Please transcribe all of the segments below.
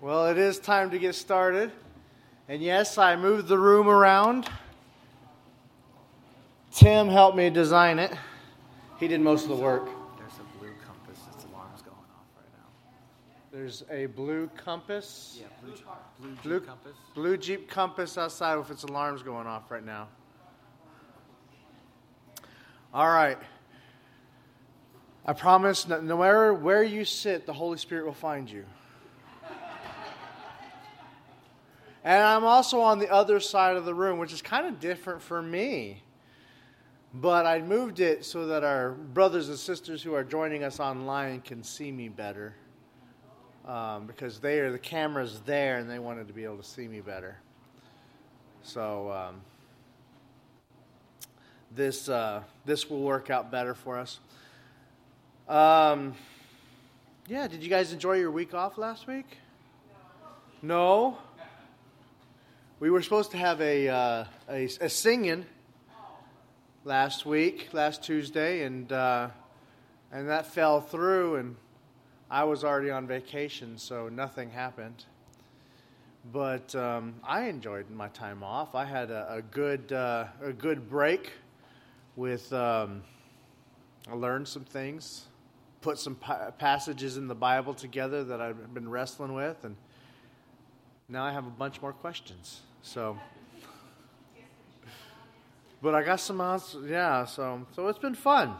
Well, it is time to get started. And yes, I moved the room around. Tim helped me design it. He did most of the work. There's a blue compass. Its alarm's going off right now. There's a blue compass, Yeah, blue, blue, Jeep Blue- compass. blue Jeep compass outside with its alarms going off right now. All right. I promise no matter where you sit, the Holy Spirit will find you. And I'm also on the other side of the room, which is kind of different for me. But I moved it so that our brothers and sisters who are joining us online can see me better. Um, because they are the cameras there and they wanted to be able to see me better. So um, this uh, this will work out better for us. Um, yeah, did you guys enjoy your week off last week? No. We were supposed to have a uh, a, a singing last week, last Tuesday, and uh, and that fell through, and I was already on vacation, so nothing happened. But um, I enjoyed my time off. I had a, a good uh, a good break. With um, I learned some things, put some pa- passages in the Bible together that I've been wrestling with, and now I have a bunch more questions. So, but I got some answers. Yeah, so so it's been fun.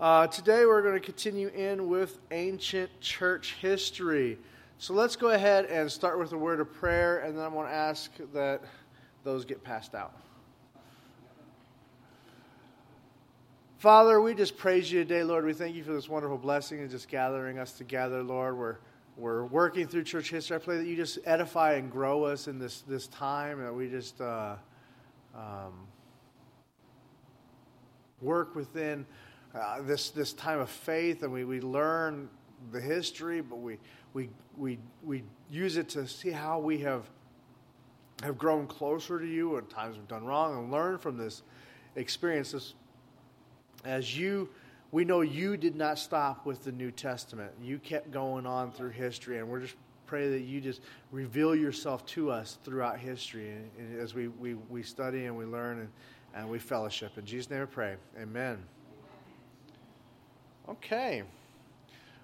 Uh, today we're going to continue in with ancient church history. So let's go ahead and start with a word of prayer, and then I want to ask that those get passed out. Father, we just praise you today, Lord. We thank you for this wonderful blessing and just gathering us together, Lord. We're, we're working through church history. I pray that you just edify and grow us in this, this time, and that we just uh, um, work within uh, this, this time of faith, and we, we learn the history, but we, we, we, we use it to see how we have, have grown closer to you and times we've done wrong and learn from this experience, this as you we know you did not stop with the new testament. You kept going on through history and we're just pray that you just reveal yourself to us throughout history and, and as we, we, we study and we learn and, and we fellowship. In jesus name pray. Amen. Okay.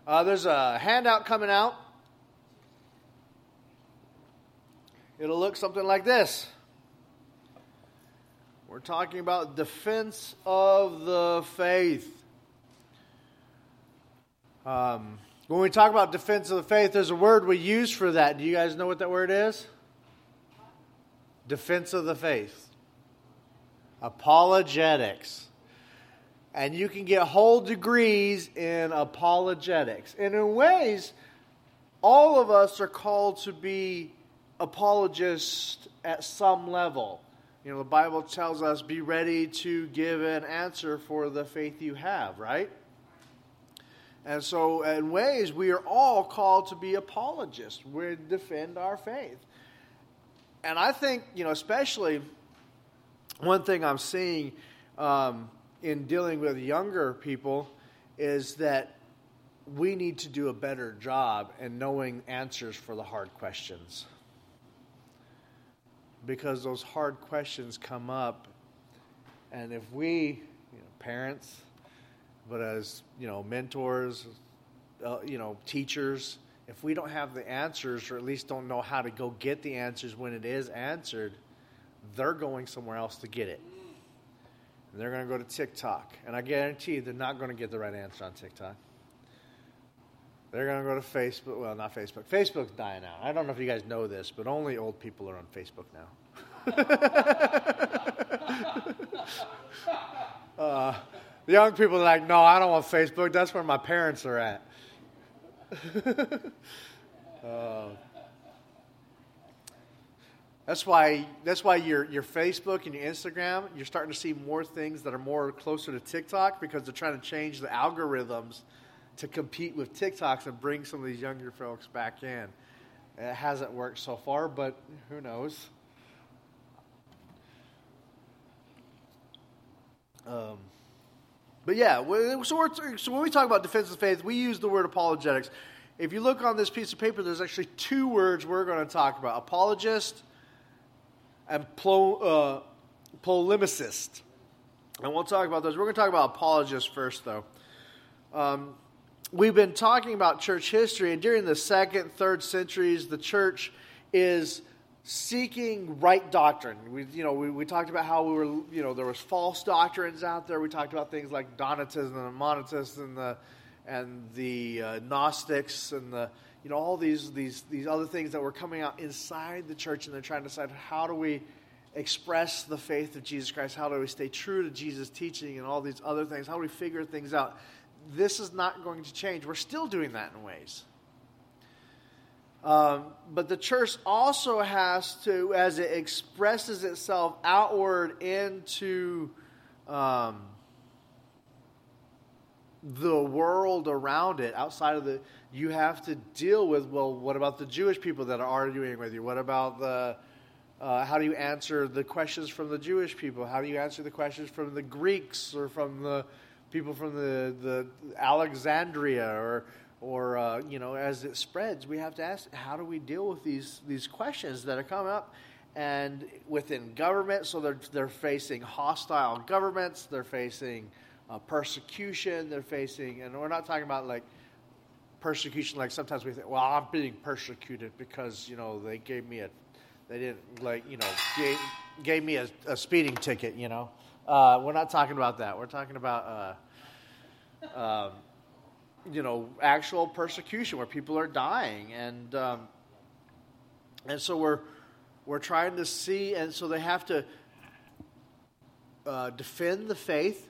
Uh, there's a handout coming out. It'll look something like this. We're talking about defense of the faith. Um, when we talk about defense of the faith, there's a word we use for that. Do you guys know what that word is? Defense of the faith. Apologetics. And you can get whole degrees in apologetics. And in ways, all of us are called to be apologists at some level. You know, the Bible tells us be ready to give an answer for the faith you have, right? And so, in ways, we are all called to be apologists. We defend our faith. And I think, you know, especially one thing I'm seeing um, in dealing with younger people is that we need to do a better job in knowing answers for the hard questions because those hard questions come up and if we you know, parents but as you know mentors uh, you know teachers if we don't have the answers or at least don't know how to go get the answers when it is answered they're going somewhere else to get it and they're going to go to tiktok and i guarantee they're not going to get the right answer on tiktok they're going to go to Facebook. Well, not Facebook. Facebook's dying out. I don't know if you guys know this, but only old people are on Facebook now. uh, the young people are like, no, I don't want Facebook. That's where my parents are at. uh, that's why. That's why your your Facebook and your Instagram, you're starting to see more things that are more closer to TikTok because they're trying to change the algorithms to compete with TikToks and bring some of these younger folks back in. It hasn't worked so far, but who knows? Um, but yeah, so, so when we talk about defense of faith, we use the word apologetics. if you look on this piece of paper, there's actually two words we're going to talk about apologist and uh, polemicist. And we'll talk about those. We're going to talk about apologists first, though. Um, we've been talking about church history, and during the second, third centuries, the church is seeking right doctrine. We, you know, we, we talked about how we were, you know, there was false doctrines out there. We talked about things like Donatism and Montanists and the and the uh, Gnostics and the you know all these these these other things that were coming out inside the church, and they're trying to decide how do we express the faith of Jesus Christ? How do we stay true to Jesus' teaching and all these other things? How do we figure things out? This is not going to change. We're still doing that in ways. Um, but the church also has to, as it expresses itself outward into um, the world around it, outside of the, you have to deal with, well, what about the Jewish people that are arguing with you? What about the, uh, how do you answer the questions from the Jewish people? How do you answer the questions from the Greeks or from the people from the, the Alexandria or or uh, you know as it spreads we have to ask how do we deal with these these questions that are coming up? And within government so they're they're facing hostile governments they're facing uh, persecution they're facing and we're not talking about like persecution like sometimes we think well i'm being persecuted because you know they gave me a they didn't like you know gave, gave me a, a speeding ticket you know? Uh, we're not talking about that. We're talking about uh, um, you know, actual persecution where people are dying, and um, and so we're we're trying to see, and so they have to uh, defend the faith.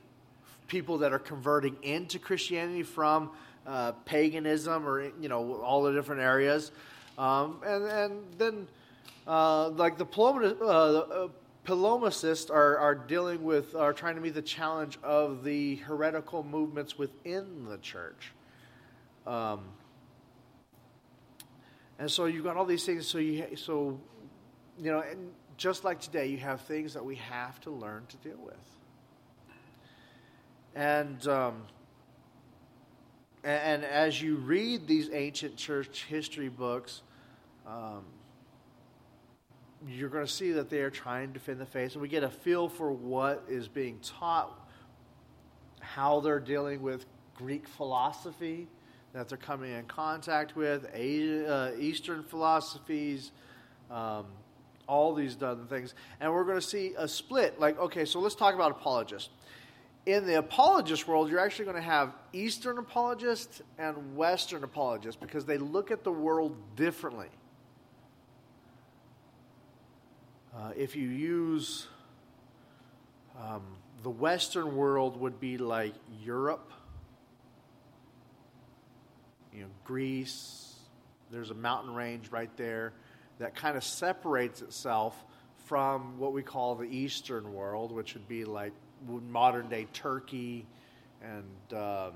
People that are converting into Christianity from uh, paganism or you know all the different areas, um, and and then uh, like the Paloma, uh, Polemicists are, are dealing with, are trying to meet the challenge of the heretical movements within the church. Um, and so you've got all these things. So you, so you know, and just like today, you have things that we have to learn to deal with. And um, and, as you read these ancient church history books, um, you're going to see that they are trying to defend the faith, and we get a feel for what is being taught, how they're dealing with Greek philosophy that they're coming in contact with, uh, Eastern philosophies, um, all these other things. And we're going to see a split. Like, okay, so let's talk about apologists. In the apologist world, you're actually going to have Eastern apologists and Western apologists because they look at the world differently. Uh, if you use um, the Western world, would be like Europe you know, Greece. There's a mountain range right there that kind of separates itself from what we call the Eastern world, which would be like modern day Turkey and um,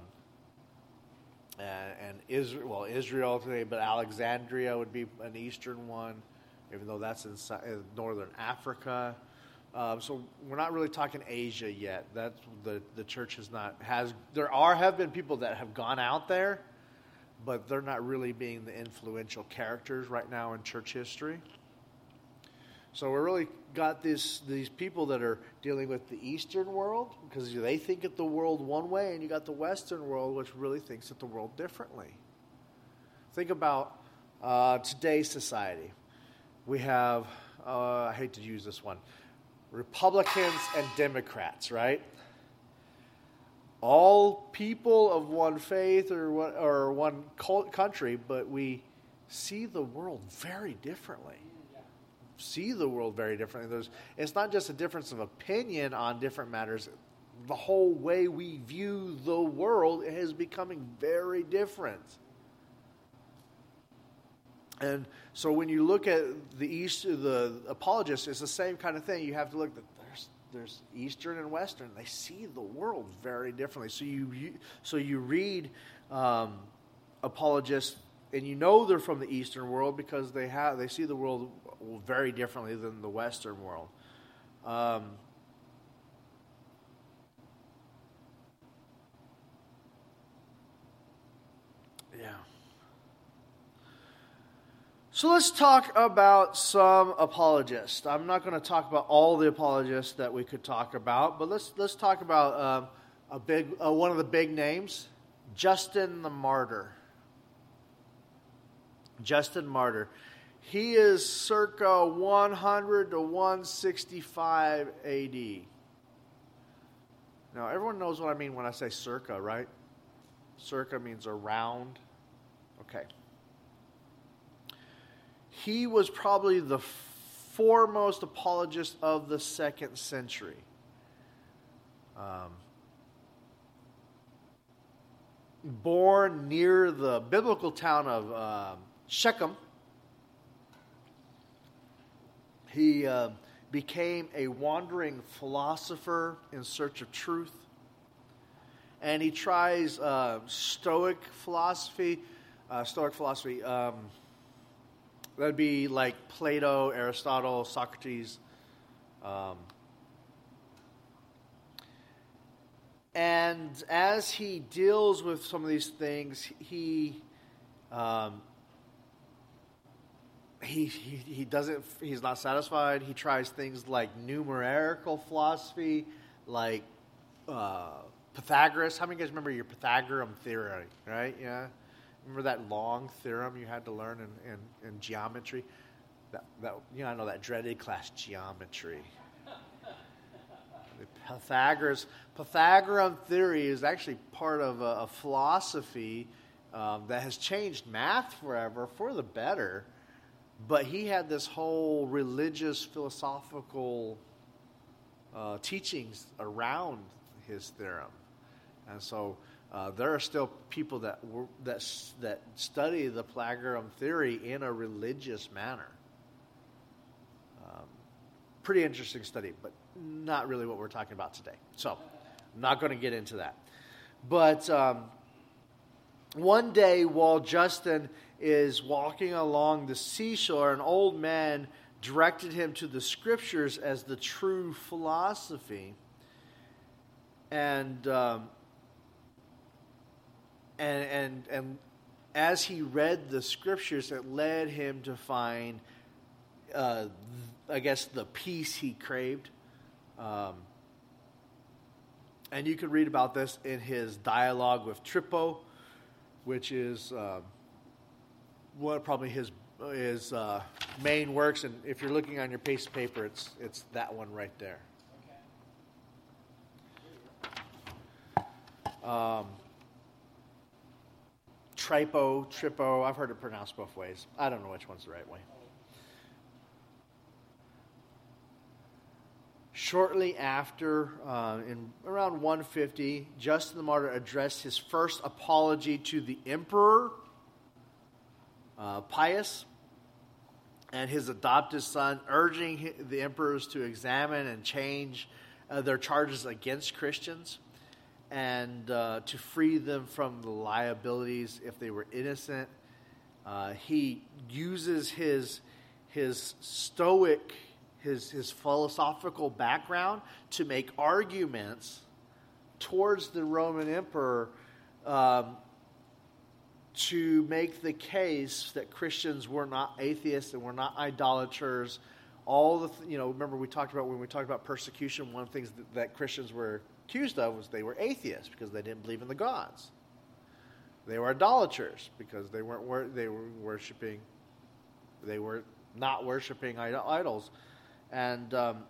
and, Israel. Well, Israel today, but Alexandria would be an Eastern one, even though that's in, in northern Africa. Um, so we're not really talking Asia yet. That's the the church has not has. There are have been people that have gone out there but they're not really being the influential characters right now in church history. So we really got this, these people that are dealing with the Eastern world because they think of the world one way, and you got the Western world which really thinks of the world differently. Think about uh, today's society. We have, uh, I hate to use this one, Republicans and Democrats, right? All people of one faith or one, or one country, but we see the world very differently. See the world very differently. There's, it's not just a difference of opinion on different matters. The whole way we view the world is becoming very different. And so when you look at the East, the apologists, it's the same kind of thing. You have to look at there's Eastern and Western. They see the world very differently. So you, you so you read um, apologists, and you know they're from the Eastern world because they have they see the world very differently than the Western world. Um, yeah. So let's talk about some apologists. I'm not going to talk about all the apologists that we could talk about, but let's let's talk about um, a big uh, one of the big names, Justin the Martyr. Justin Martyr. He is circa 100 to 165 AD. Now, everyone knows what I mean when I say circa, right? Circa means around. Okay. He was probably the foremost apologist of the second century. Um, born near the biblical town of uh, Shechem, he uh, became a wandering philosopher in search of truth. And he tries uh, Stoic philosophy. Uh, Stoic philosophy, um, that'd be like Plato, Aristotle, Socrates. Um, and as he deals with some of these things, he um, he, he, he doesn't he's not satisfied. He tries things like numerical philosophy like uh, pythagoras. How many guys remember your pythagorean theory right? Yeah remember that long theorem you had to learn in, in, in geometry that, that you know i know that dreaded class geometry The pythagoras pythagorean theory is actually part of a, a philosophy um, that has changed math forever for the better but he had this whole religious, philosophical uh, teachings around his theorem. And so uh, there are still people that, that, that study the Pythagorean theory in a religious manner. Um, pretty interesting study, but not really what we're talking about today. So I'm not going to get into that. But um, one day while Justin is walking along the seashore, an old man directed him to the scriptures as the true philosophy. And, um, and, and, and as he read the scriptures, it led him to find, uh, I guess, the peace he craved. Um, and you can read about this in his dialogue with Trypho, which is. Uh, one probably his his uh, main works, and if you're looking on your piece of paper, it's it's that one right there. Um, Tripo, Tripo, I've heard it pronounced both ways. I don't know which one's the right way. Shortly after, uh, in around 150, Justin the Martyr addressed his first apology to the emperor uh, Pius and his adopted son, urging the emperors to examine and change uh, their charges against Christians and uh, to free them from the liabilities if they were innocent. Uh, he uses his, his stoic, his, his philosophical background to make arguments towards the Roman emperor um, to make the case that Christians were not atheists and were not idolaters. All the, you know, remember we talked about when we talked about persecution, one of the things that, that Christians were accused of was they were atheists because they didn't believe in the gods. They were idolaters because they weren't they were worshiping, they were not worshiping idols, and um,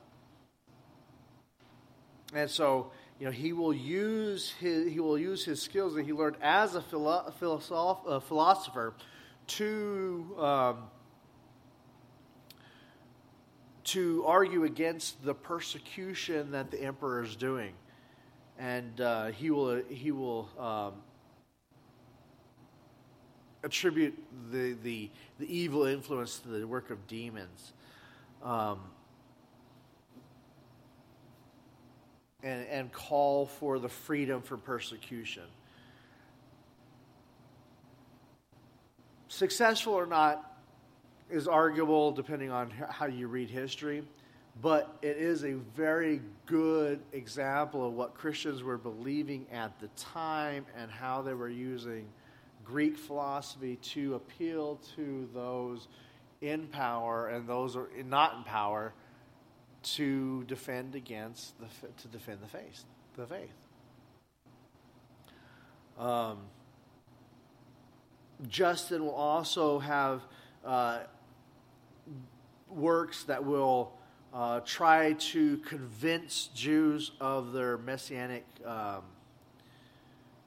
and so you know, he will use his, he will use his skills that he learned as a, philo- philosoph- a philosopher to, um, to argue against the persecution that the emperor is doing. And uh, he will, he will um, attribute the, the, the evil influence to the work of demons. Um, and, and call for the freedom from persecution. Successful or not is arguable depending on how you read history, but it is a very good example of what Christians were believing at the time and how they were using Greek philosophy to appeal to those in power and those not in power to defend against the to defend the faith the faith. Um, Justin will also have uh, works that will uh, try to convince Jews of their messianic um,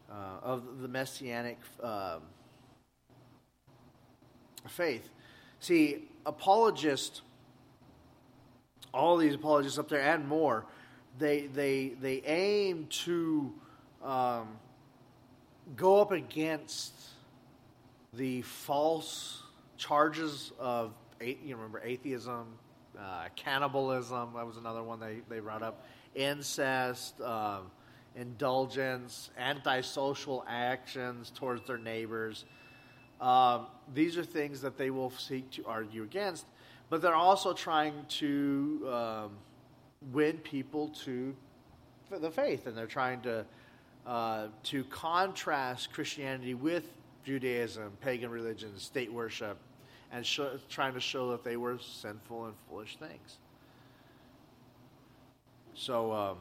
uh, of the messianic um, faith. See, apologists, all these apologists up there and more, they they they aim to um, go up against the false charges of you remember atheism, uh, cannibalism. That was another one they they brought up. Incest. Um, indulgence, antisocial actions towards their neighbors. Um, these are things that they will seek to argue against, but they're also trying to um, win people to the faith, and they're trying to uh, to contrast Christianity with Judaism, pagan religions, state worship, and trying to show that they were sinful and foolish things. So. Um,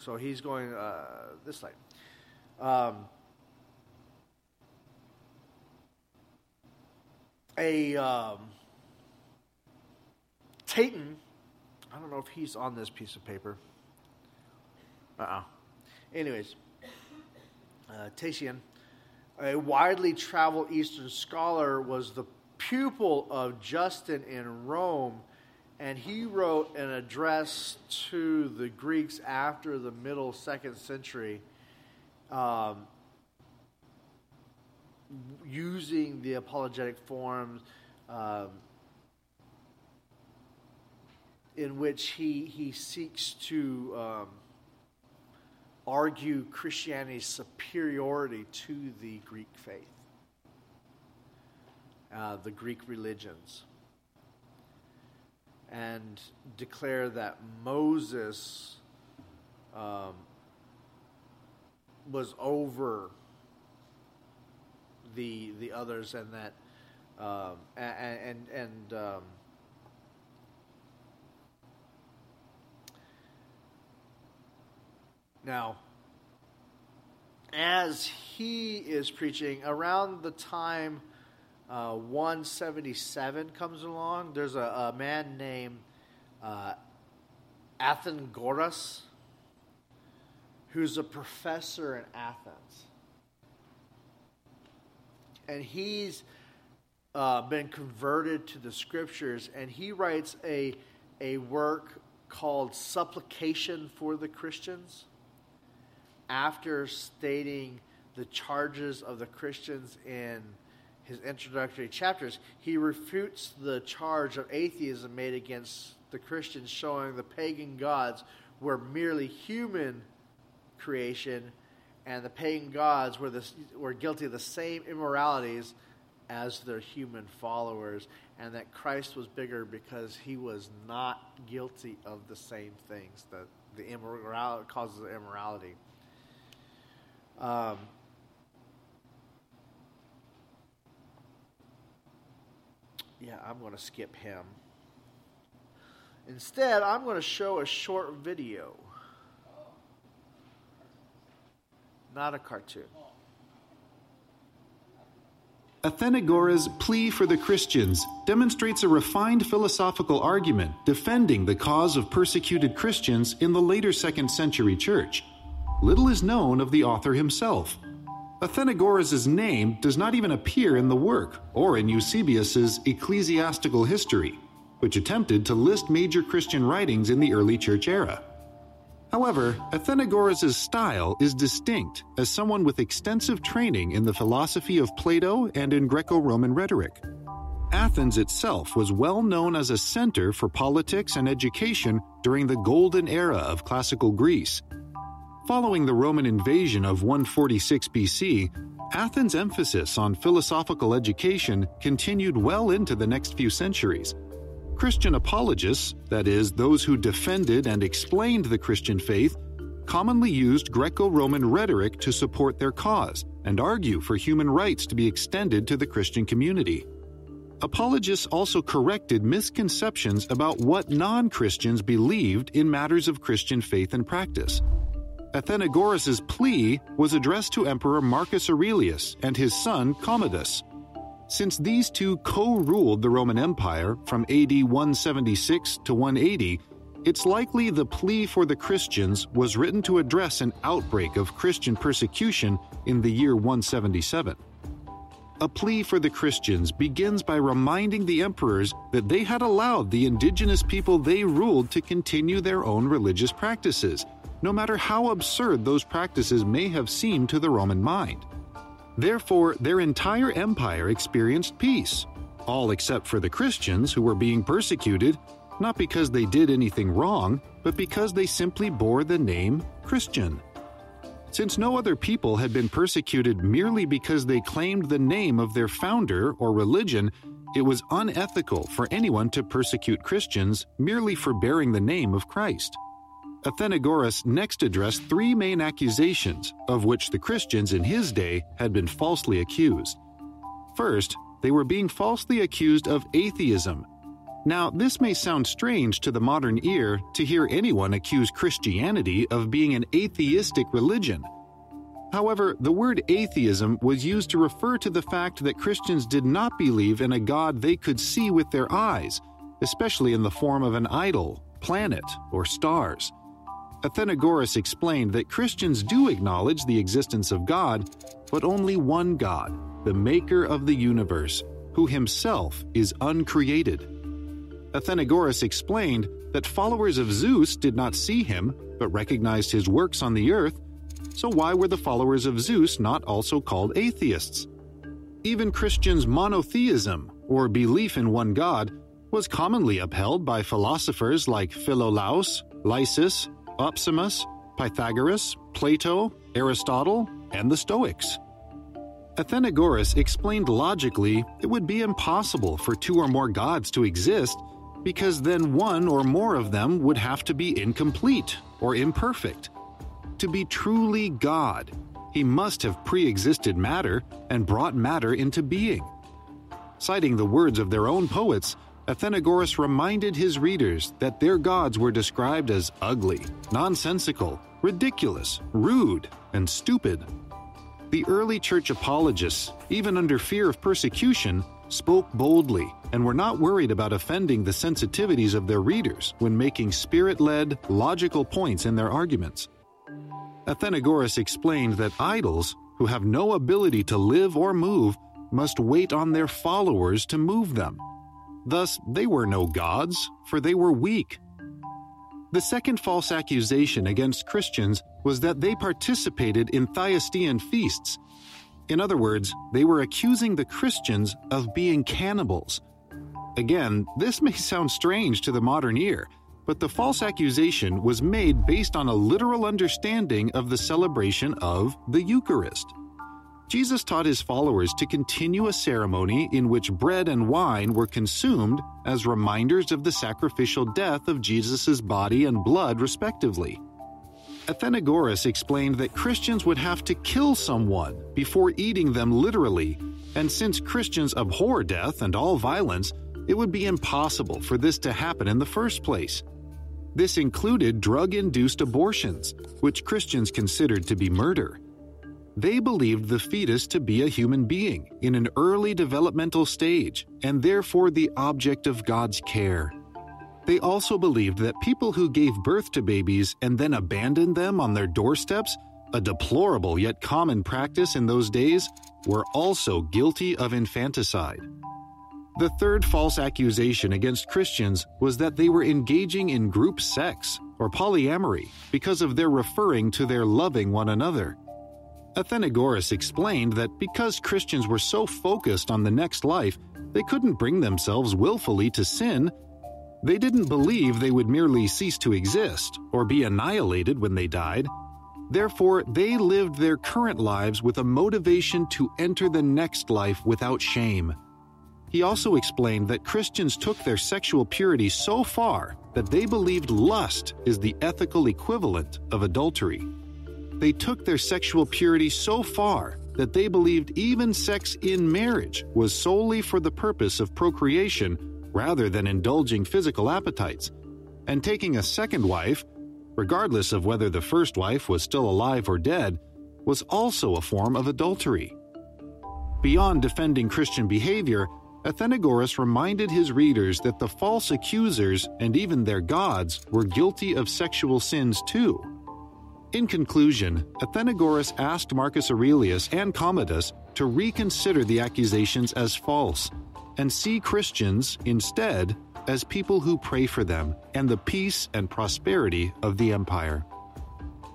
So he's going uh, this side. Um, a um, I don't know if he's on this piece of paper. Uh uh Anyways, uh, Tatian, a widely traveled Eastern scholar, was the pupil of Justin in Rome and he wrote an address to the Greeks after the middle second century, um, using the apologetic forms. Um, in which he, he seeks to um, argue Christianity's superiority to the Greek faith, uh, the Greek religions and declare that Moses um, was over the the others, and that um, and and, and um, now as he is preaching around the time uh, 177 comes along, there's a, a man named uh, who's a professor in Athens. And he's uh, been converted to the scriptures, and he writes a, a work called Supplication for the Christians after stating the charges of the Christians in his introductory chapters, he refutes the charge of atheism made against the Christians, showing the pagan gods were merely human creation, and the pagan gods were, the, were guilty of the same immoralities as their human followers, and that Christ was bigger because he was not guilty of the same things that the immorality causes of immorality. Um, yeah, I'm going to skip him. Instead, I'm going to show a short video. Not a cartoon. Athenagoras' plea for the Christians demonstrates a refined philosophical argument defending the cause of persecuted Christians in the later second century church. Little is known of the author himself. Athenagoras' name does not even appear in the work or in Eusebius's Ecclesiastical History, which attempted to list major Christian writings in the early church era. However, Athenagoras' style is distinct as someone with extensive training in the philosophy of Plato and in Greco Roman rhetoric. Athens itself was well known as a center for politics and education during the golden era of classical Greece, Following the Roman invasion of 146 BC, Athens' emphasis on philosophical education continued well into the next few centuries. Christian apologists, that is, those who defended and explained the Christian faith, commonly used Greco Roman rhetoric to support their cause and argue for human rights to be extended to the Christian community. Apologists also corrected misconceptions about what non Christians believed in matters of Christian faith and practice. Athenagoras' plea was addressed to Emperor Marcus Aurelius and his son Commodus. Since these two co ruled the Roman Empire from AD 176 to 180, it's likely the plea for the Christians was written to address an outbreak of Christian persecution in the year 177. A plea for the Christians begins by reminding the emperors that they had allowed the indigenous people they ruled to continue their own religious practices, no matter how absurd those practices may have seemed to the Roman mind. Therefore, their entire empire experienced peace, all except for the Christians who were being persecuted not because they did anything wrong, but because they simply bore the name Christian. Since no other people had been persecuted merely because they claimed the name of their founder or religion, it was unethical for anyone to persecute Christians merely for bearing the name of Christ. Athenagoras next addressed three main accusations, of which the Christians in his day had been falsely accused. First, they were being falsely accused of atheism, now, this may sound strange to the modern ear to hear anyone accuse Christianity of being an atheistic religion. However, the word atheism was used to refer to the fact that Christians did not believe in a God they could see with their eyes, especially in the form of an idol, planet, or stars. Athenagoras explained that Christians do acknowledge the existence of God, but only one God, the maker of the universe, who himself is uncreated. Athenagoras explained that followers of Zeus did not see him, but recognized his works on the earth, so why were the followers of Zeus not also called atheists? Even Christians' monotheism, or belief in one God, was commonly upheld by philosophers like Philolaus, Lysis, Opsimus, Pythagoras, Plato, Aristotle, and the Stoics. Athenagoras explained logically it would be impossible for two or more gods to exist because then one or more of them would have to be incomplete or imperfect. To be truly God, he must have pre existed matter and brought matter into being. Citing the words of their own poets, Athenagoras reminded his readers that their gods were described as ugly, nonsensical, ridiculous, rude, and stupid. The early church apologists, even under fear of persecution, spoke boldly and were not worried about offending the sensitivities of their readers when making spirit led, logical points in their arguments. Athenagoras explained that idols, who have no ability to live or move, must wait on their followers to move them. Thus, they were no gods, for they were weak. The second false accusation against Christians was that they participated in Thyestean feasts in other words, they were accusing the Christians of being cannibals. Again, this may sound strange to the modern ear, but the false accusation was made based on a literal understanding of the celebration of the Eucharist. Jesus taught his followers to continue a ceremony in which bread and wine were consumed as reminders of the sacrificial death of Jesus' body and blood, respectively. Athenagoras explained that Christians would have to kill someone before eating them literally, and since Christians abhor death and all violence, it would be impossible for this to happen in the first place. This included drug induced abortions, which Christians considered to be murder. They believed the fetus to be a human being in an early developmental stage and therefore the object of God's care. They also believed that people who gave birth to babies and then abandoned them on their doorsteps, a deplorable yet common practice in those days, were also guilty of infanticide. The third false accusation against Christians was that they were engaging in group sex, or polyamory, because of their referring to their loving one another. Athenagoras explained that because Christians were so focused on the next life, they couldn't bring themselves willfully to sin they didn't believe they would merely cease to exist or be annihilated when they died. Therefore, they lived their current lives with a motivation to enter the next life without shame. He also explained that Christians took their sexual purity so far that they believed lust is the ethical equivalent of adultery. They took their sexual purity so far that they believed even sex in marriage was solely for the purpose of procreation rather than indulging physical appetites. And taking a second wife, regardless of whether the first wife was still alive or dead, was also a form of adultery. Beyond defending Christian behavior, Athenagoras reminded his readers that the false accusers and even their gods were guilty of sexual sins too. In conclusion, Athenagoras asked Marcus Aurelius and Commodus to reconsider the accusations as false and see Christians, instead, as people who pray for them and the peace and prosperity of the empire.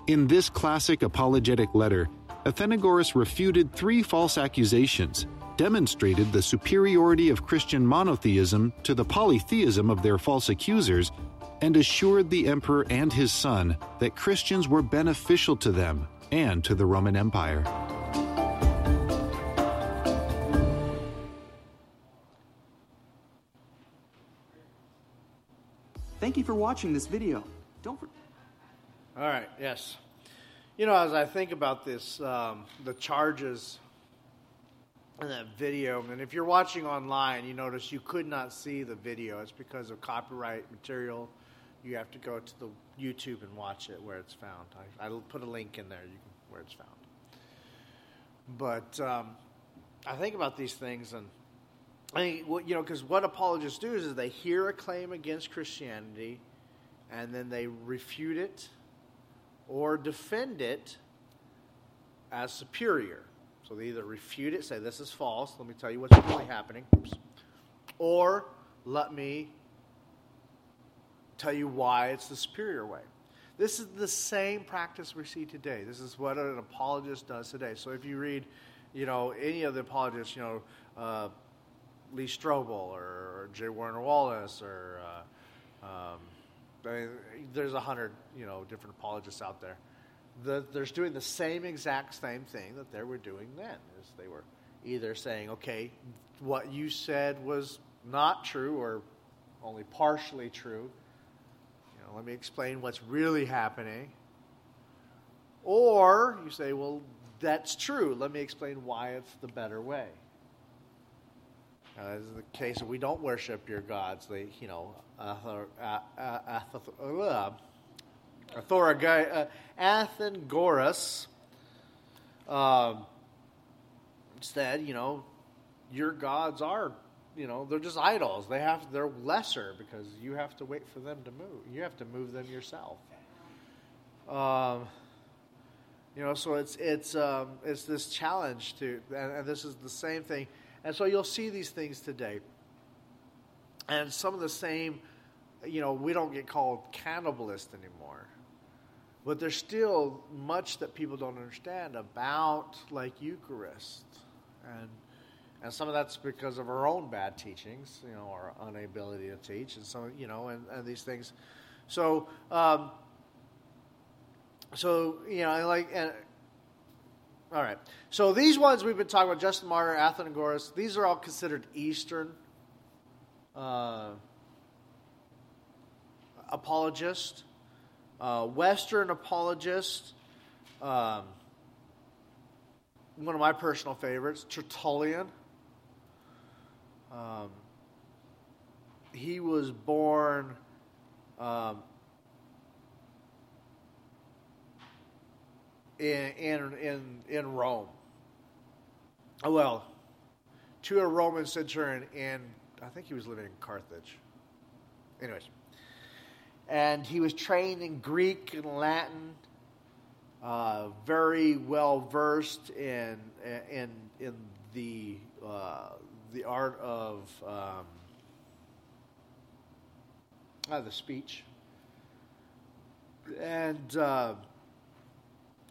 In this classic apologetic letter, Athenagoras refuted three false accusations demonstrated the superiority of Christian monotheism to the polytheism of their false accusers, and assured the emperor and his son that Christians were beneficial to them and to the Roman Empire. Thank you for watching this video. Don't for- All right, yes. You know, as I think about this, um, the charges in that video, and if you're watching online, you notice you could not see the video. It's because of copyright material. You have to go to the YouTube and watch it where it's found. I, I'll put a link in there can, where it's found. But um, I think about these things, and I you know, because what apologists do is, is they hear a claim against Christianity, and then they refute it or defend it as superior. So they either refute it, say this is false, let me tell you what's really happening, Oops. or let me tell you why it's the superior way. This is the same practice we see today. This is what an apologist does today. So if you read, you know, any of the apologists, you know, uh, Lee Strobel or, or, J. Warner Wallace or uh, um, I mean, there's a hundred, you know, different apologists out there the, they're doing the same exact same thing that they were doing then. Is they were either saying, okay, what you said was not true or only partially true. Know, let me explain what's really happening. Or you say, well, that's true. Let me explain why it's the better way. Now, this is the case of we don't worship your gods. They, you know, uh, uh, uh, Athenagoras uh, said, you know, your gods are, you know, they're just idols. They have, they're lesser because you have to wait for them to move. You have to move them yourself. Um, you know, so it's it's um, it's this challenge to, and, and this is the same thing. And so you'll see these things today, and some of the same. You know, we don't get called cannibalist anymore but there's still much that people don't understand about like Eucharist. And and some of that's because of our own bad teachings, you know, our inability to teach, and some, you know, and, and these things. So, um, so you know, I like, and, all right. So these ones we've been talking about, Justin Martyr, Athenagoras, these are all considered Eastern uh, apologists uh, Western apologist, um, one of my personal favorites, Tertullian. Um, he was born um, in, in, in, in Rome. Oh, well, to a Roman centurion, and I think he was living in Carthage. Anyways, and he was trained in Greek and Latin, uh, very well versed in in in the uh, the art of um, uh, the speech, and uh,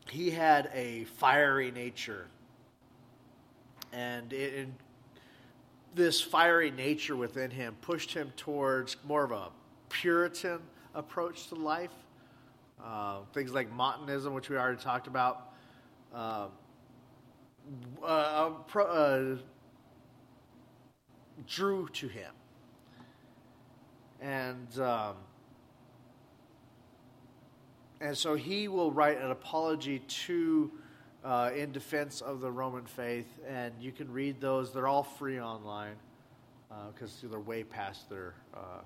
he had a fiery nature, and it, this fiery nature within him pushed him towards more of a Puritan approach to life. Uh, things like Montanism, which we already talked about. Um, uh, pro, uh, drew to him. And um, and so he will write an apology to uh, in defense of the Roman faith, and you can read those. They're all free online because uh, they're way past their uh,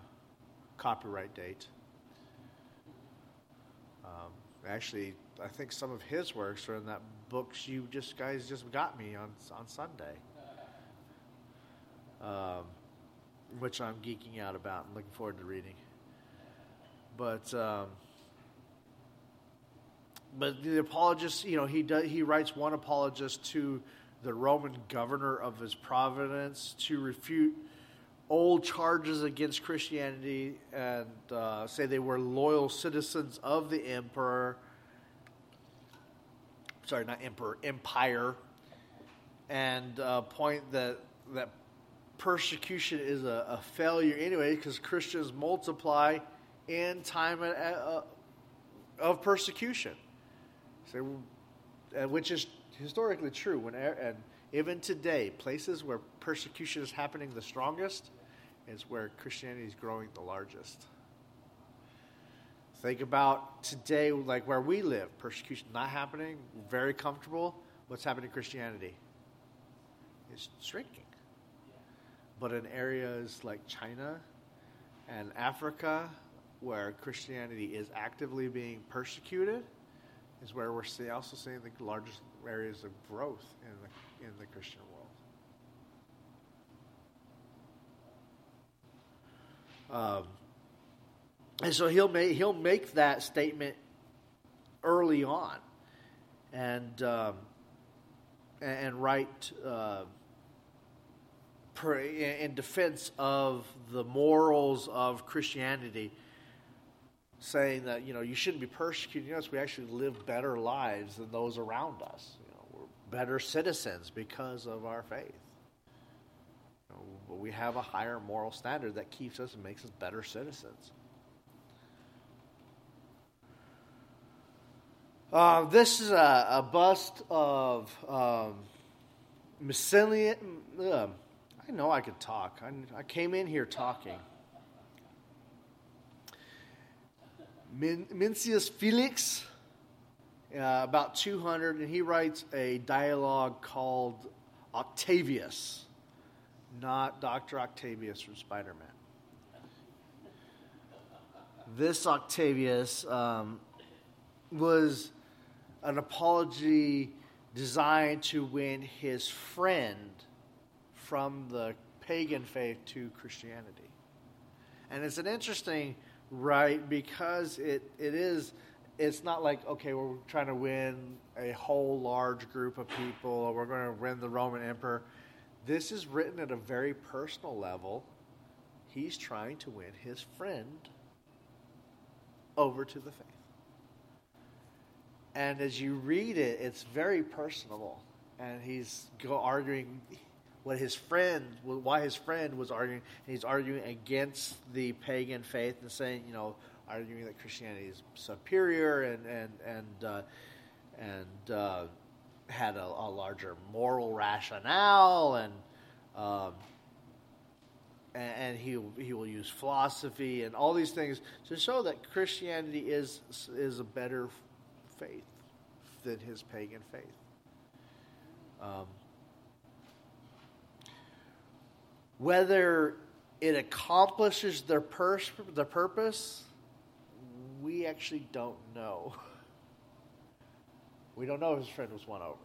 copyright date. Um, actually, I think some of his works are in that books you just guys just got me on on Sunday, um, which I'm geeking out about and looking forward to reading. But um, but the apologist, you know, he does, he writes one apologist to the Roman governor of his province to refute old charges against Christianity and uh, say they were loyal citizens of the emperor. Sorry, not emperor, empire, and uh, point that that persecution is a, a failure anyway because Christians multiply in time of, uh, uh, of persecution. So, uh, which is historically true. When uh, and even today, places where persecution is happening the strongest is where Christianity is growing the largest. Think about today, like where we live, persecution not happening, very comfortable. What's happening to Christianity? It's shrinking. But in areas like China and Africa, where Christianity is actively being persecuted, is where we're see, also seeing the largest areas of growth in the, in the Christian world. Um, and so he'll make, he'll make that statement early on and, um, and write uh, in defense of the morals of Christianity saying that you know you shouldn't be persecuting us. We actually live better lives than those around us. You know, we're better citizens because of our faith. You know, we have a higher moral standard that keeps us and makes us better citizens. Uh, this is a, a bust of um. Uh, I know I could talk. I, I came in here talking. Min- Felix, uh, about 200, and he writes a dialogue called Octavius, not Dr. Octavius from Spider Man. This Octavius um, was an apology designed to win his friend from the pagan faith to Christianity. And it's an interesting right because it, it is it's not like okay we're trying to win a whole large group of people or we're going to win the roman emperor. This is written at a very personal level. He's trying to win his friend over to the faith. And as you read it it's very personable and he's arguing what his friend, why his friend was arguing, and he's arguing against the pagan faith and saying, you know, arguing that Christianity is superior and and and uh, and uh, had a, a, larger moral rationale and. Um, and, he he will use philosophy and all these things to show that Christianity is is a better faith than his pagan faith. Um, Whether it accomplishes their, pers- their purpose, we actually don't know. We don't know if his friend was won over.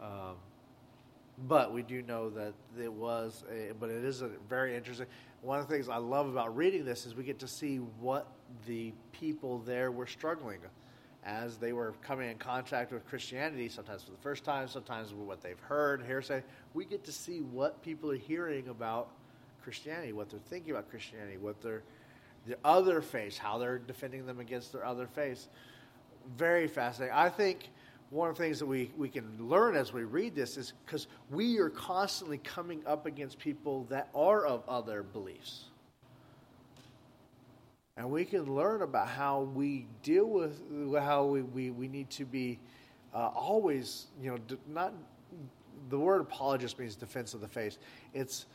Um, but we do know that it was, a, but it is a very interesting. One of the things I love about reading this is we get to see what the people there were struggling as they were coming in contact with Christianity, sometimes for the first time, sometimes with what they've heard, hearsay, we get to see what people are hearing about Christianity, what they're thinking about Christianity, what their the other faiths, how they're defending them against their other faiths. Very fascinating. I think one of the things that we, we can learn as we read this is because we are constantly coming up against people that are of other beliefs and we can learn about how we deal with how we, we, we need to be uh, always, you know, not the word apologist means defense of the faith. It's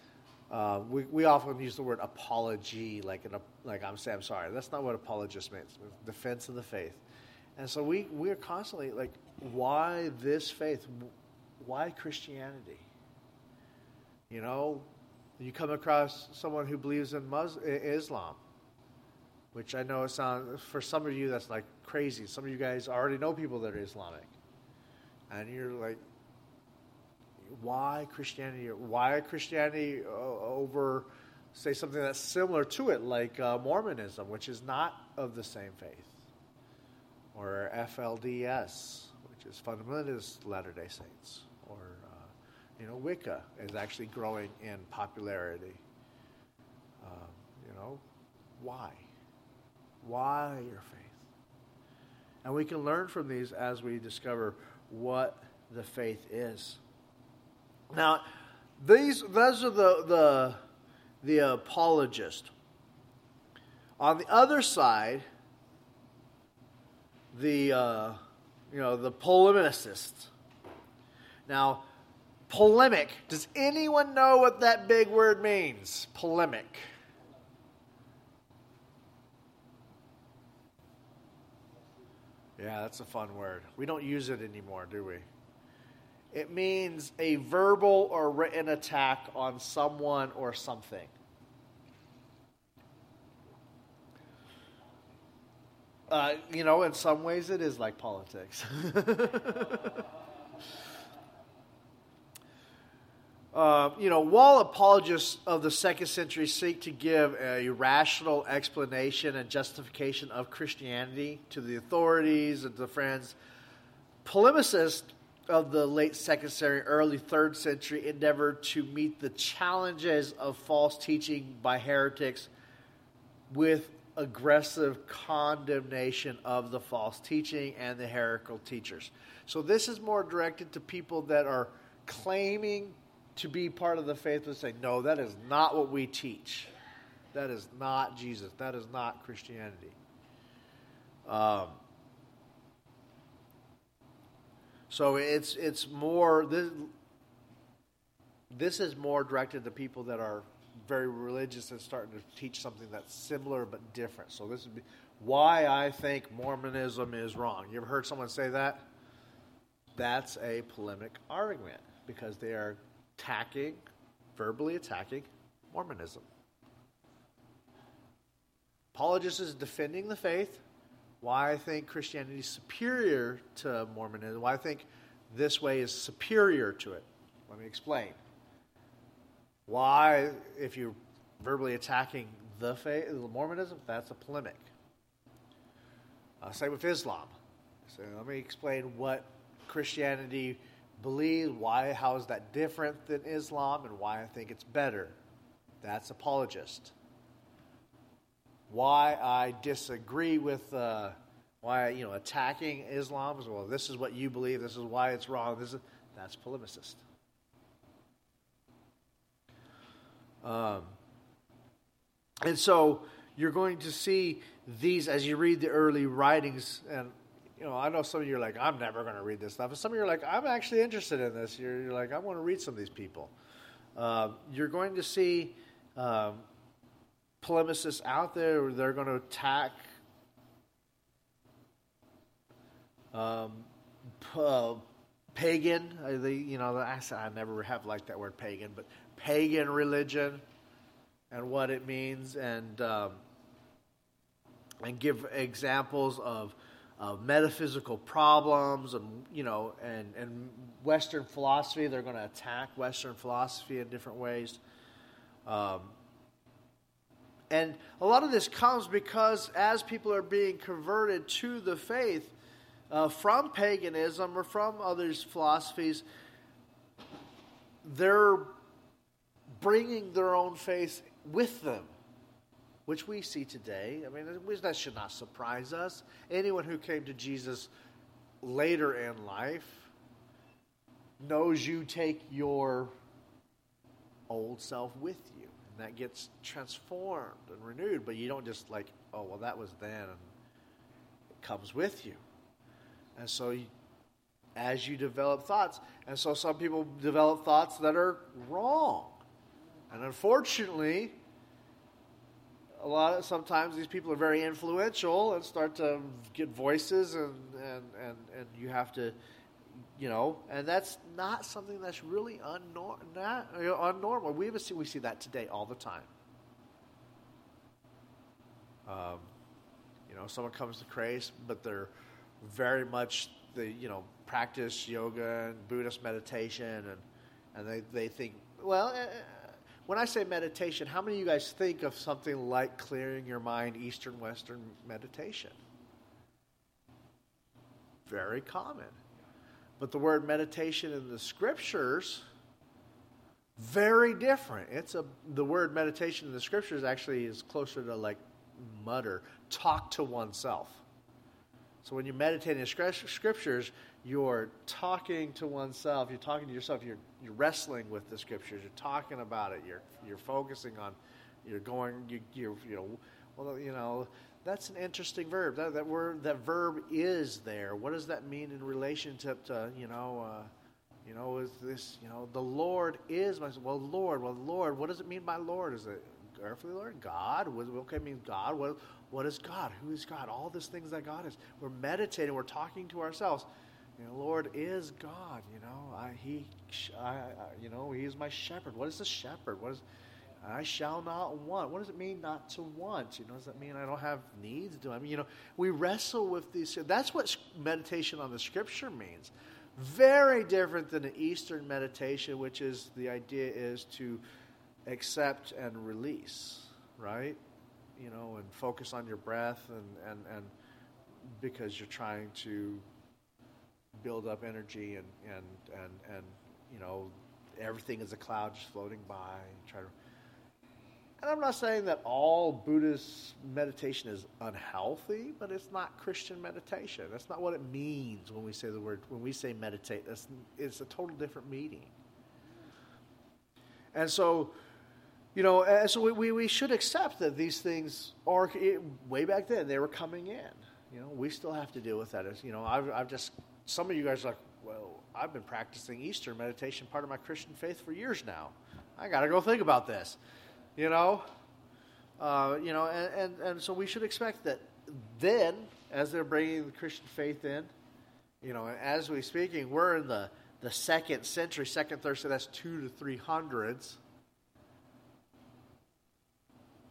uh, we, we often use the word apology, like an, like I'm saying I'm sorry. That's not what apologist means. Defense of the faith. And so we we are constantly like, why this faith? Why Christianity? You know, you come across someone who believes in Muslim, Islam, which I know sounds for some of you that's like crazy. Some of you guys already know people that are Islamic, and you're like, why Christianity? Why Christianity uh, over, say, something that's similar to it, like uh, Mormonism, which is not of the same faith, or FLDS, which is Fundamentalist Latter Day Saints, or uh, you know, Wicca is actually growing in popularity. Um, you know, why? Why your faith? And we can learn from these as we discover what the faith is. Now, these those are the the the apologist. On the other side, the uh, you know the polemicist. Now, polemic. Does anyone know what that big word means? Polemic. Yeah, that's a fun word. We don't use it anymore, do we? It means a verbal or written attack on someone or something. Uh, you know, in some ways, it is like politics. Uh, you know, while apologists of the second century seek to give a rational explanation and justification of Christianity to the authorities and to friends, polemicists of the late second century, early third century endeavored to meet the challenges of false teaching by heretics with aggressive condemnation of the false teaching and the heretical teachers. So this is more directed to people that are claiming to be part of the faith and say, no, that is not what we teach. That is not Jesus. That is not Christianity. Um, so it's it's more this. This is more directed to people that are very religious and starting to teach something that's similar but different. So this is why I think Mormonism is wrong. You ever heard someone say that? That's a polemic argument because they are attacking, verbally attacking Mormonism. Apologist is defending the faith. Why I think Christianity is superior to Mormonism. Why I think this way is superior to it. Let me explain. Why, if you're verbally attacking the faith, Mormonism, that's a polemic. Uh, same with Islam. So let me explain what Christianity believe, why, how is that different than Islam, and why I think it's better. That's apologist. Why I disagree with, uh, why, you know, attacking Islam as well. This is what you believe, this is why it's wrong, this is, that's polemicist. Um, and so you're going to see these as you read the early writings, and you know, I know some of you are like, I'm never going to read this stuff. And some of you are like, I'm actually interested in this. You're, you're like, I want to read some of these people. Uh, you're going to see um, polemicists out there. They're going to attack um, uh, pagan. Uh, they, you know, I, I never have liked that word pagan, but pagan religion and what it means, and um, and give examples of uh, metaphysical problems and you know and, and western philosophy. They're going to attack western philosophy in different ways. Um, and a lot of this comes because as people are being converted to the faith uh, from paganism or from other philosophies they're bringing their own faith with them which we see today. I mean, that should not surprise us. Anyone who came to Jesus later in life knows you take your old self with you, and that gets transformed and renewed. But you don't just like, oh, well, that was then, and it comes with you. And so, as you develop thoughts. And so some people develop thoughts that are wrong. And unfortunately, a lot of sometimes these people are very influential and start to get voices and and and, and you have to you know and that's not something that's really unnor- not, unnormal. We see we see that today all the time. Um, you know someone comes to Christ but they're very much the you know practice yoga and Buddhist meditation and and they, they think well uh, when I say meditation, how many of you guys think of something like clearing your mind, Eastern Western meditation? Very common. But the word meditation in the scriptures, very different. It's a the word meditation in the scriptures actually is closer to like mutter, talk to oneself. So when you meditate in scriptures, you're talking to oneself, you're talking to yourself, you're, you're wrestling with the scriptures, you're talking about it, you're, you're focusing on, you're going, you, you're, you know, well, you know, that's an interesting verb. That, that word, that verb is there. What does that mean in relationship to, you know, uh, you know, is this, you know, the Lord is my, well, Lord, well, Lord, what does it mean by Lord? Is it earthly Lord? God? Okay, it means God. What, what is God? Who is God? All these things that God is. We're meditating, we're talking to ourselves. You know, Lord is God. You know, I, He, I, you know, He is my shepherd. What is the shepherd? What is, I shall not want. What does it mean not to want? You know, does that mean I don't have needs? Do I mean, you know, we wrestle with these. That's what meditation on the Scripture means. Very different than an Eastern meditation, which is the idea is to accept and release, right? you know, and focus on your breath and, and, and because you're trying to build up energy and, and, and, and, you know, everything is a cloud just floating by. Try to, and I'm not saying that all Buddhist meditation is unhealthy, but it's not Christian meditation. That's not what it means when we say the word, when we say meditate. That's, it's a total different meaning. And so, you know, and so we, we, we should accept that these things are, way back then, they were coming in. You know, we still have to deal with that. As, you know, I've, I've just, some of you guys are like, well, I've been practicing Eastern meditation, part of my Christian faith, for years now. I got to go think about this. You know? Uh, you know, and, and, and so we should expect that then, as they're bringing the Christian faith in, you know, as we're speaking, we're in the, the second century, second, third, so that's two to three hundreds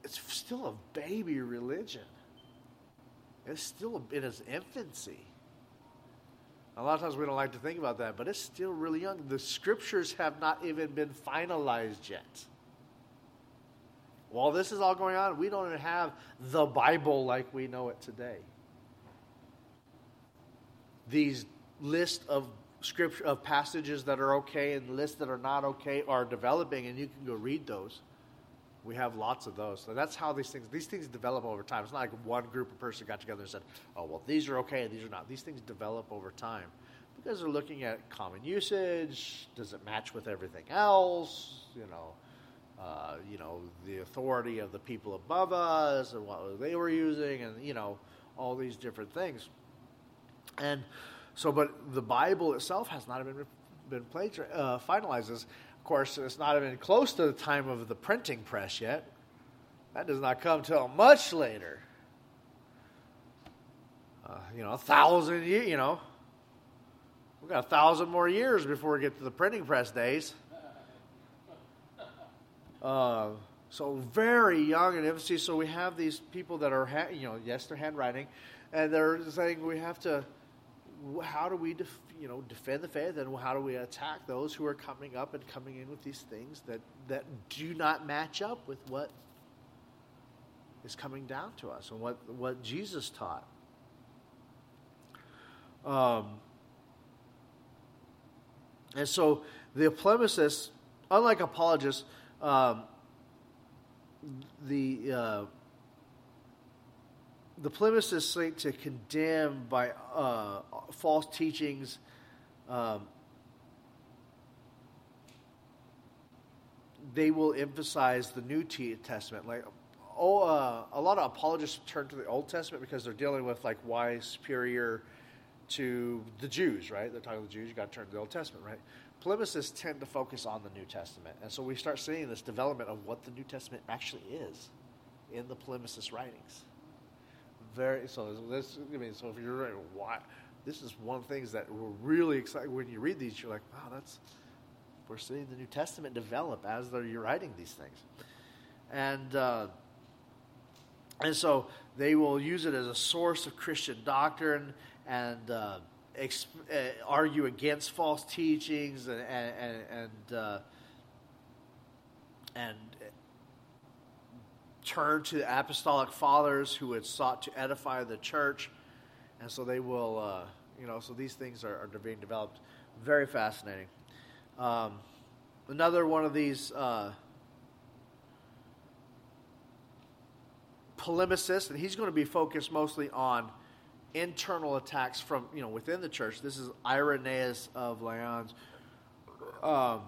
it's still a baby religion. It's still in its infancy. A lot of times we don't like to think about that, but it's still really young. The scriptures have not even been finalized yet. While this is all going on, we don't even have the Bible like we know it today. These list of scripture of passages that are okay and lists that are not okay are developing, and you can go read those. We have lots of those. So that's how these things these things develop over time. It's not like one group of person got together and said, "Oh, well, these are okay and these are not." These things develop over time because they're looking at common usage. Does it match with everything else? You know, uh, you know the authority of the people above us and what they were using, and you know all these different things. And so, but the Bible itself has not been been uh, finalized. Of course, it's not even close to the time of the printing press yet. That does not come till much later. Uh, you know, a thousand years, you know. We've got a thousand more years before we get to the printing press days. Uh, so very young in infancy. So we have these people that are, ha- you know, yes, they're handwriting, and they're saying we have to. How do we def- you know, defend the faith, and how do we attack those who are coming up and coming in with these things that, that do not match up with what is coming down to us and what, what Jesus taught? Um, and so the polemicists, unlike apologists, um, the uh, the polemicists seek to condemn by uh, false teachings um, they will emphasize the New Testament. Like, oh, uh, a lot of apologists turn to the Old Testament because they're dealing with like why superior to the Jews, right? They're talking to the Jews. You got to turn to the Old Testament, right? Polemicists tend to focus on the New Testament, and so we start seeing this development of what the New Testament actually is in the polemicist writings. Very so. This I mean, so if you're why? This is one of the things that we're really excited when you read these. You're like, wow, that's we're seeing the New Testament develop as they're writing these things, and. Uh, and so they will use it as a source of Christian doctrine and uh, exp- uh, argue against false teachings and and and, uh, and turn to the apostolic fathers who had sought to edify the church, and so they will, uh, you know, so these things are, are being developed. Very fascinating. Um, another one of these uh, polemicist, and he's going to be focused mostly on internal attacks from you know within the church. This is Irenaeus of Lyons, um,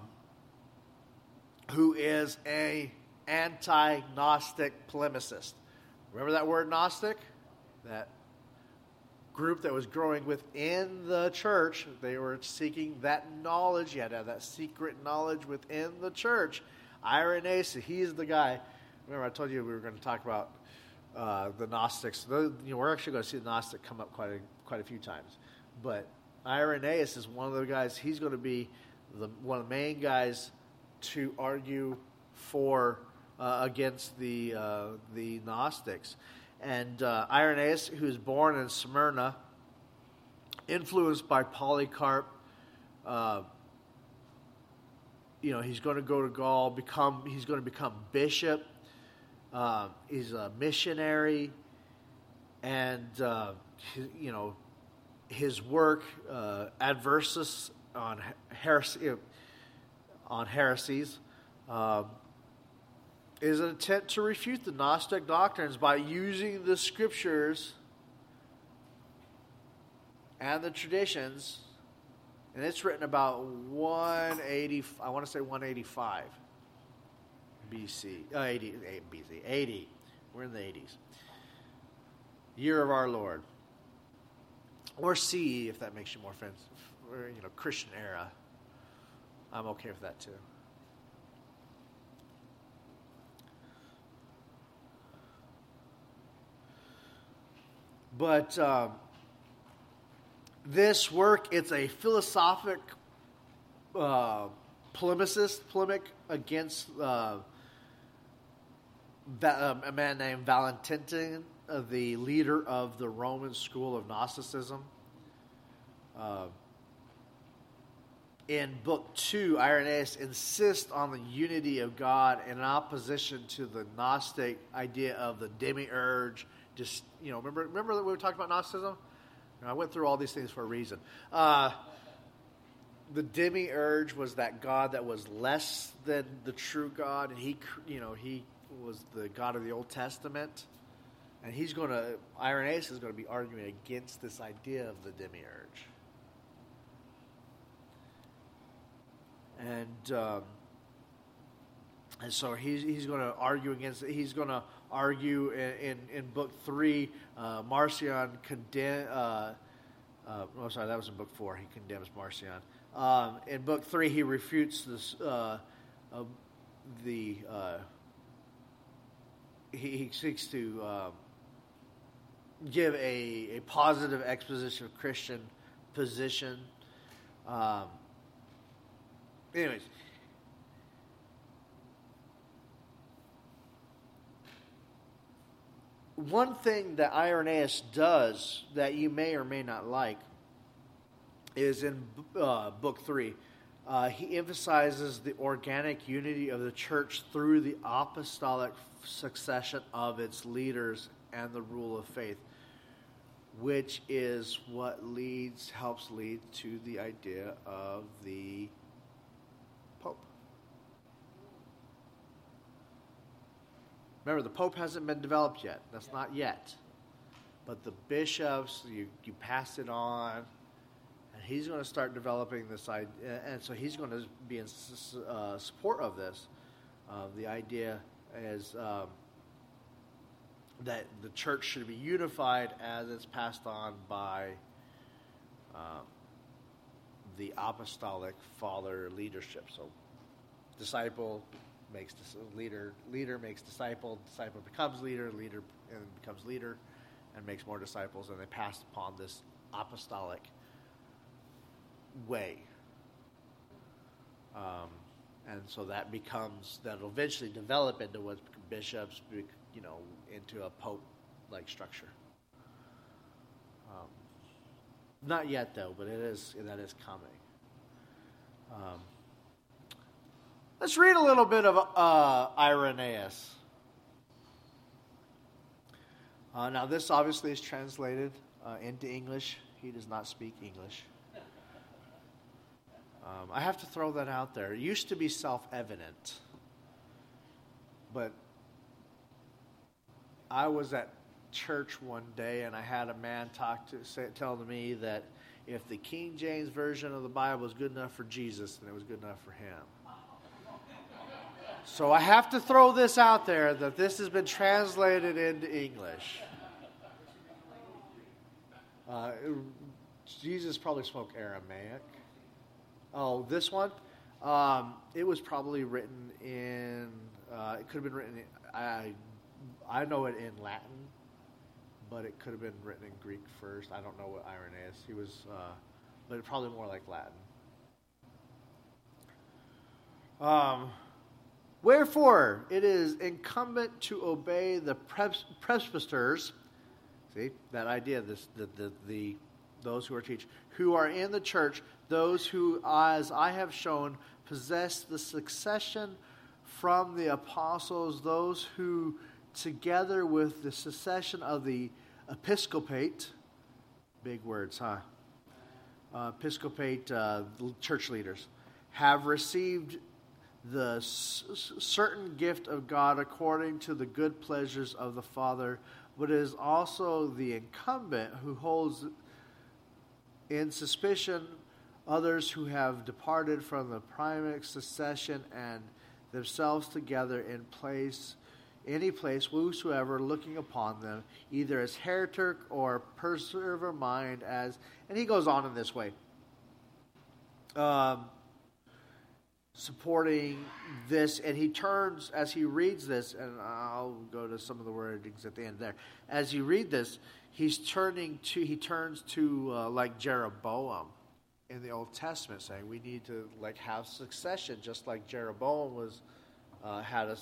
who is a anti-Gnostic polemicist. Remember that word Gnostic? That group that was growing within the church. They were seeking that knowledge. You had to have that secret knowledge within the church. Irenaeus, he's the guy. Remember, I told you we were going to talk about uh, the Gnostics. You know, we're actually going to see the Gnostic come up quite a, quite a few times. But Irenaeus is one of the guys. He's going to be the, one of the main guys to argue for uh, against the uh, the Gnostics. And uh, Irenaeus, who was born in Smyrna, influenced by Polycarp. Uh, you know, he's going to go to Gaul, become he's going to become bishop uh, he's a missionary, and uh, his, you know his work uh, adversus on heresy, on heresies um, is an attempt to refute the Gnostic doctrines by using the scriptures and the traditions. And it's written about 180, I want to say 185. BC, uh, 80, BC, 80. We're in the 80s. Year of our Lord. Or C, if that makes you more offensive. Or, you know, Christian era. I'm okay with that too. But um, this work, it's a philosophic uh, polemicist, polemic against uh, um, a man named Valentinian, uh, the leader of the Roman school of Gnosticism. Uh, in book two, Irenaeus insists on the unity of God in opposition to the Gnostic idea of the demiurge. Just you know, remember remember that we were talking about Gnosticism. I went through all these things for a reason. Uh, the demiurge was that God that was less than the true God, and he, you know, he was the God of the Old Testament. And he's going to, Irenaeus is going to be arguing against this idea of the demiurge. And, um, and so he's, he's going to argue against it. He's going to argue in, in, in book three, uh, Marcion condemn. Uh, uh, oh, sorry, that was in book four. He condemns Marcion. Um, in book three, he refutes this, uh, the uh, he, he seeks to uh, give a, a positive exposition of Christian position. Um, anyways, one thing that Irenaeus does that you may or may not like is in uh, book three. Uh, he emphasizes the organic unity of the church through the apostolic succession of its leaders and the rule of faith, which is what leads, helps lead to the idea of the Remember, the Pope hasn't been developed yet. That's not yet. But the bishops, you, you pass it on, and he's going to start developing this idea. And so he's going to be in uh, support of this, uh, the idea is um, that the church should be unified as it's passed on by um, the apostolic father leadership. So, disciple makes leader, leader makes disciple, disciple becomes leader, leader and becomes leader, and makes more disciples, and they pass upon this apostolic way. Um, and so that becomes that'll eventually develop into what bishops, you know, into a pope-like structure. Um, not yet, though, but it is that is coming. Um, let's read a little bit of uh, Irenaeus. Uh, now, this obviously is translated uh, into English. He does not speak English. Um, I have to throw that out there. It used to be self evident, but I was at church one day and I had a man talk to say, tell to me that if the King James version of the Bible was good enough for Jesus, then it was good enough for him. So I have to throw this out there that this has been translated into English. Uh, Jesus probably spoke Aramaic. Oh, this one? Um, it was probably written in, uh, it could have been written, in, I, I know it in Latin, but it could have been written in Greek first. I don't know what Irenaeus, he was, uh, but probably more like Latin. Um, Wherefore, it is incumbent to obey the pres- presbyters. See that idea, this, the, the, the, those who are teach, who are in the church, those who, as I have shown, possess the succession from the apostles, those who, together with the succession of the episcopate, big words, huh? Uh, episcopate, uh, church leaders, have received the s- certain gift of God according to the good pleasures of the Father, but it is also the incumbent who holds in suspicion others who have departed from the primate succession and themselves together in place any place whosoever looking upon them either as heretic or perserver mind as and he goes on in this way. Um, supporting this and he turns as he reads this and i'll go to some of the wordings at the end there. As you read this he's turning to he turns to uh, like jeroboam in the old testament saying we need to like have succession just like jeroboam was uh, had a,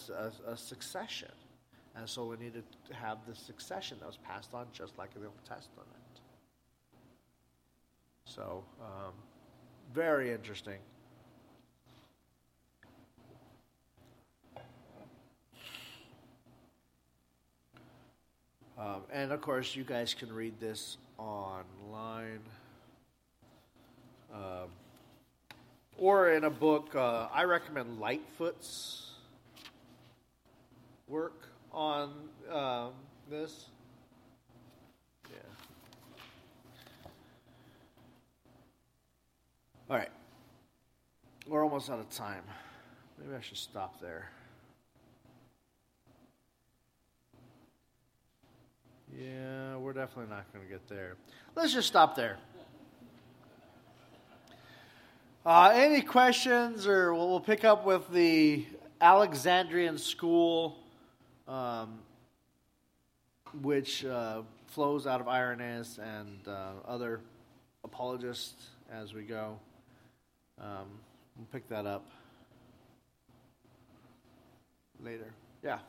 a, a succession. And so we need to have the succession that was passed on just like in the old testament. So um, very interesting Um, and of course, you guys can read this online um, or in a book. Uh, I recommend Lightfoot's work on um, this. Yeah. All right. We're almost out of time. Maybe I should stop there. Yeah, we're definitely not going to get there. Let's just stop there. Uh, any questions, or we'll, we'll, pick up with the Alexandrian school, um, which uh, flows out of Irenaeus and uh, other apologists as we go. Um, we'll pick that up later. Yeah.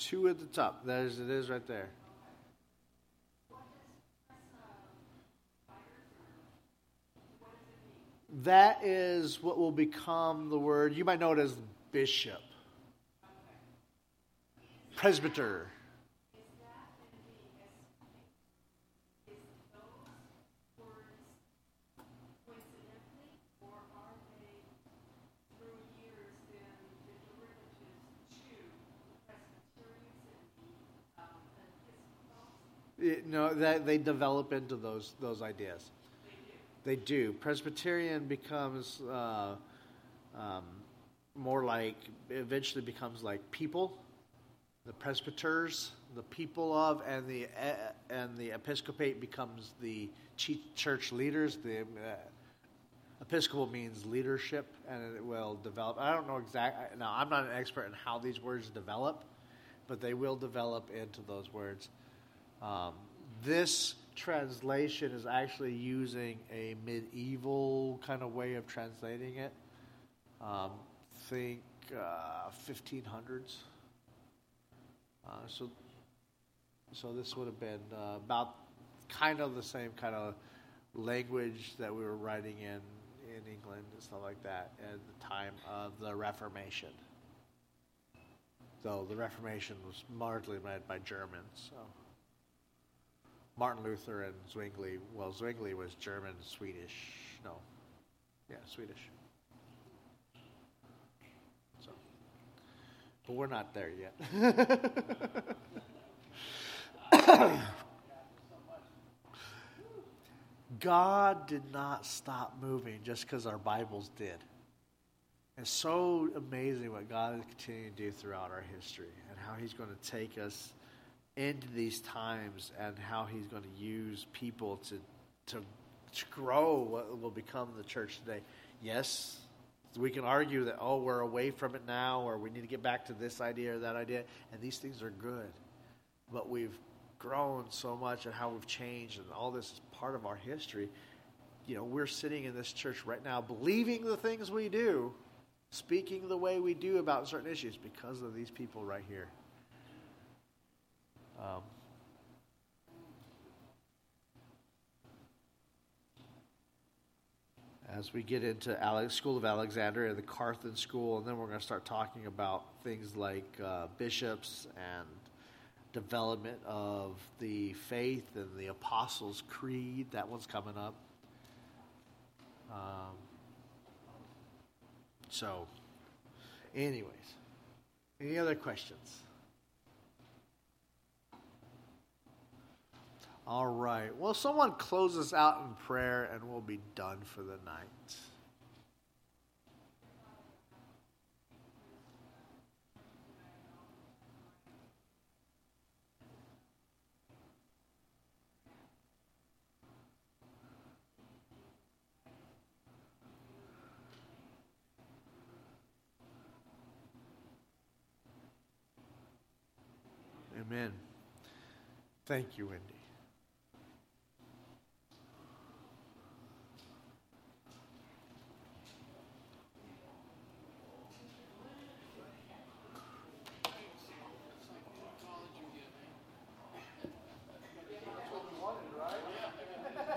Two at the top. Is, it is right there. That is what will become the word. You might know it as bishop, presbyter. It, no, that they develop into those those ideas. They do. Presbyterian becomes uh, um, more like eventually becomes like people, the presbyters, the people of, and the uh, and the episcopate becomes the church leaders. The uh, episcopal means leadership, and it will develop. I don't know exactly. Now, I'm not an expert in how these words develop, but they will develop into those words. Um, this translation is actually using a medieval kind of way of translating it. Um, think uh, 1500s. Uh, so, so this would have been uh, about kind of the same kind of language that we were writing in in England and stuff like that at the time of the Reformation. Though the Reformation was largely led by Germans, so Martin Luther and Zwingli. Well, Zwingli was German, Swedish. No, yeah, Swedish. So, but we're not there yet. God did not stop moving just because our Bibles did. It's so amazing what God is continuing to do throughout our history and how He's going to take us into these times and how He's going to use people to, to, to grow what will become the church today. Yes, we can argue that, oh, we're away from it now, or we need to get back to this idea or that idea, and these things are good. But we've grown so much and how we've changed, and all this is part of our history. You know, we're sitting in this church right now believing the things we do, speaking the way we do about certain issues because of these people right here. Um, as we get into Alex, School of Alexandria, the Carthan School, and then we're going to start talking about things like uh, bishops and development of the faith and the Apostles' Creed. That one's coming up. Um, so, anyways, any other questions? All right. Well, someone close us out in prayer and we'll be done for the night. Amen. Thank you, Wendy.